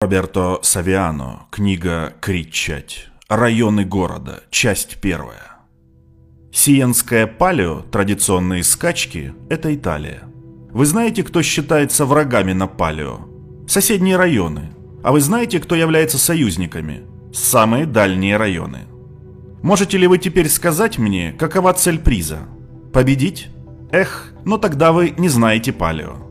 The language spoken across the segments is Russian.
Роберто Савиано. Книга «Кричать». Районы города. Часть первая. Сиенское палео, традиционные скачки, это Италия. Вы знаете, кто считается врагами на палео? Соседние районы. А вы знаете, кто является союзниками? Самые дальние районы. Можете ли вы теперь сказать мне, какова цель приза? Победить? Эх, но тогда вы не знаете палео.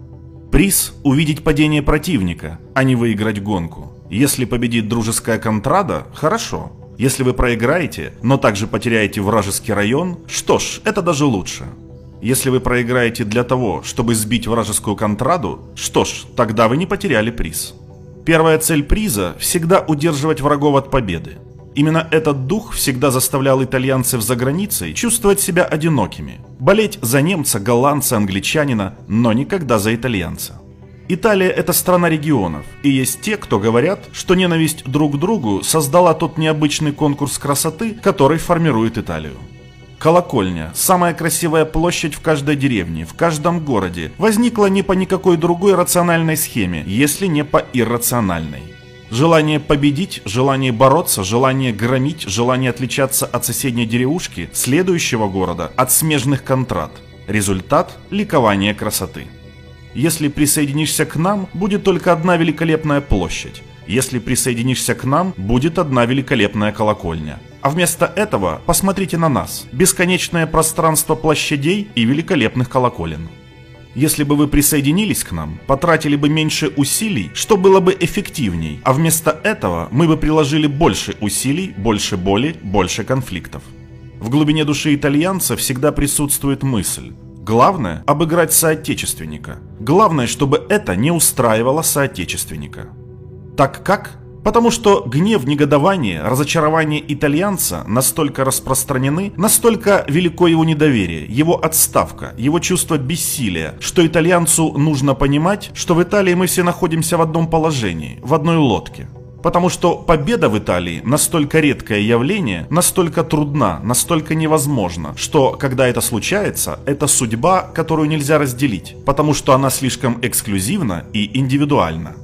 Приз – увидеть падение противника, а не выиграть гонку. Если победит дружеская контрада – хорошо. Если вы проиграете, но также потеряете вражеский район, что ж, это даже лучше. Если вы проиграете для того, чтобы сбить вражескую контраду, что ж, тогда вы не потеряли приз. Первая цель приза – всегда удерживать врагов от победы. Именно этот дух всегда заставлял итальянцев за границей чувствовать себя одинокими, болеть за немца, голландца, англичанина, но никогда за итальянца. Италия – это страна регионов, и есть те, кто говорят, что ненависть друг к другу создала тот необычный конкурс красоты, который формирует Италию. Колокольня, самая красивая площадь в каждой деревне, в каждом городе, возникла не по никакой другой рациональной схеме, если не по иррациональной. Желание победить, желание бороться, желание громить, желание отличаться от соседней деревушки, следующего города, от смежных контрат. Результат – ликование красоты. Если присоединишься к нам, будет только одна великолепная площадь. Если присоединишься к нам, будет одна великолепная колокольня. А вместо этого посмотрите на нас. Бесконечное пространство площадей и великолепных колоколен. Если бы вы присоединились к нам, потратили бы меньше усилий, что было бы эффективней, а вместо этого мы бы приложили больше усилий, больше боли, больше конфликтов. В глубине души итальянца всегда присутствует мысль. Главное – обыграть соотечественника. Главное, чтобы это не устраивало соотечественника. Так как? Потому что гнев, негодование, разочарование итальянца настолько распространены, настолько велико его недоверие, его отставка, его чувство бессилия, что итальянцу нужно понимать, что в Италии мы все находимся в одном положении, в одной лодке. Потому что победа в Италии настолько редкое явление, настолько трудна, настолько невозможна, что когда это случается, это судьба, которую нельзя разделить, потому что она слишком эксклюзивна и индивидуальна.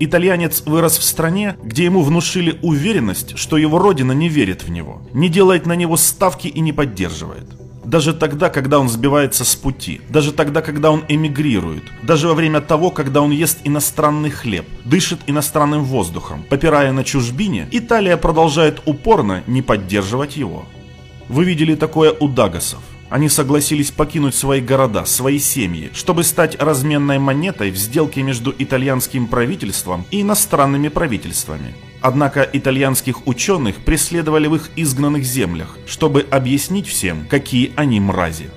Итальянец вырос в стране, где ему внушили уверенность, что его родина не верит в него, не делает на него ставки и не поддерживает. Даже тогда, когда он сбивается с пути, даже тогда, когда он эмигрирует, даже во время того, когда он ест иностранный хлеб, дышит иностранным воздухом, попирая на чужбине, Италия продолжает упорно не поддерживать его. Вы видели такое у Дагасов. Они согласились покинуть свои города, свои семьи, чтобы стать разменной монетой в сделке между итальянским правительством и иностранными правительствами. Однако итальянских ученых преследовали в их изгнанных землях, чтобы объяснить всем, какие они мрази.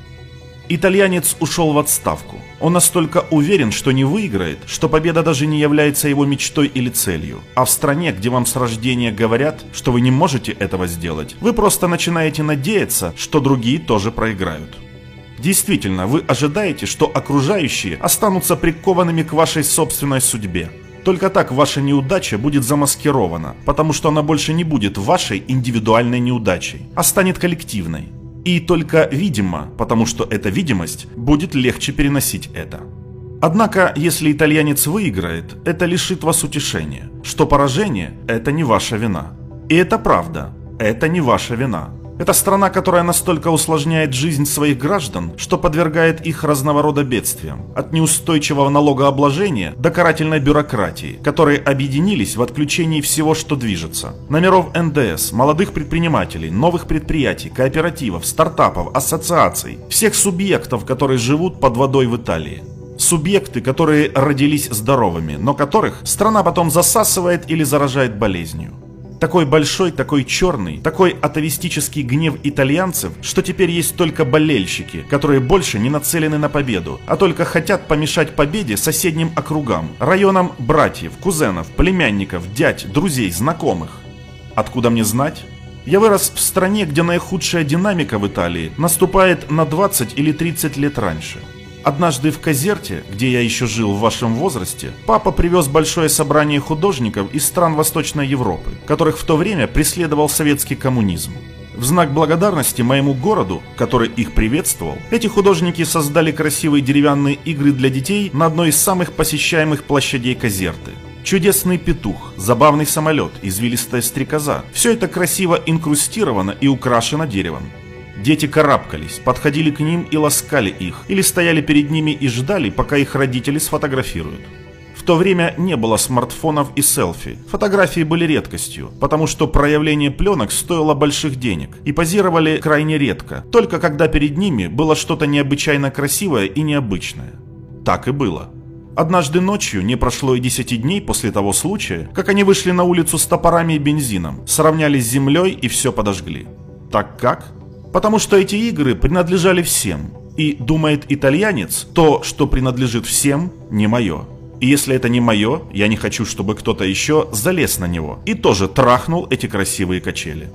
Итальянец ушел в отставку. Он настолько уверен, что не выиграет, что победа даже не является его мечтой или целью. А в стране, где вам с рождения говорят, что вы не можете этого сделать, вы просто начинаете надеяться, что другие тоже проиграют. Действительно, вы ожидаете, что окружающие останутся прикованными к вашей собственной судьбе. Только так ваша неудача будет замаскирована, потому что она больше не будет вашей индивидуальной неудачей, а станет коллективной. И только видимо, потому что эта видимость будет легче переносить это. Однако, если итальянец выиграет, это лишит вас утешения, что поражение – это не ваша вина. И это правда, это не ваша вина. Это страна, которая настолько усложняет жизнь своих граждан, что подвергает их разного рода бедствиям. От неустойчивого налогообложения до карательной бюрократии, которые объединились в отключении всего, что движется. Номеров НДС, молодых предпринимателей, новых предприятий, кооперативов, стартапов, ассоциаций. Всех субъектов, которые живут под водой в Италии. Субъекты, которые родились здоровыми, но которых страна потом засасывает или заражает болезнью. Такой большой, такой черный, такой атовистический гнев итальянцев, что теперь есть только болельщики, которые больше не нацелены на победу, а только хотят помешать победе соседним округам, районам братьев, кузенов, племянников, дядь, друзей, знакомых. Откуда мне знать? Я вырос в стране, где наихудшая динамика в Италии наступает на 20 или 30 лет раньше. Однажды в Казерте, где я еще жил в вашем возрасте, папа привез большое собрание художников из стран Восточной Европы, которых в то время преследовал советский коммунизм. В знак благодарности моему городу, который их приветствовал, эти художники создали красивые деревянные игры для детей на одной из самых посещаемых площадей Казерты. Чудесный петух, забавный самолет, извилистая стрекоза – все это красиво инкрустировано и украшено деревом. Дети карабкались, подходили к ним и ласкали их, или стояли перед ними и ждали, пока их родители сфотографируют. В то время не было смартфонов и селфи. Фотографии были редкостью, потому что проявление пленок стоило больших денег и позировали крайне редко, только когда перед ними было что-то необычайно красивое и необычное. Так и было. Однажды ночью, не прошло и десяти дней после того случая, как они вышли на улицу с топорами и бензином, сравнялись с землей и все подожгли. Так как? Потому что эти игры принадлежали всем. И, думает итальянец, то, что принадлежит всем, не мое. И если это не мое, я не хочу, чтобы кто-то еще залез на него и тоже трахнул эти красивые качели.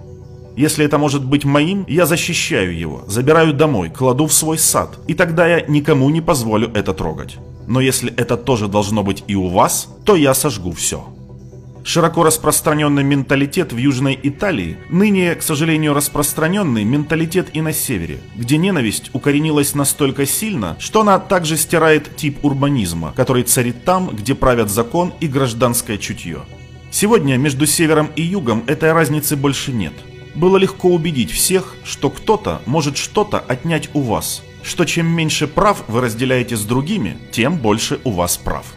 Если это может быть моим, я защищаю его, забираю домой, кладу в свой сад, и тогда я никому не позволю это трогать. Но если это тоже должно быть и у вас, то я сожгу все. Широко распространенный менталитет в Южной Италии, ныне, к сожалению, распространенный менталитет и на севере, где ненависть укоренилась настолько сильно, что она также стирает тип урбанизма, который царит там, где правят закон и гражданское чутье. Сегодня между севером и югом этой разницы больше нет. Было легко убедить всех, что кто-то может что-то отнять у вас, что чем меньше прав вы разделяете с другими, тем больше у вас прав.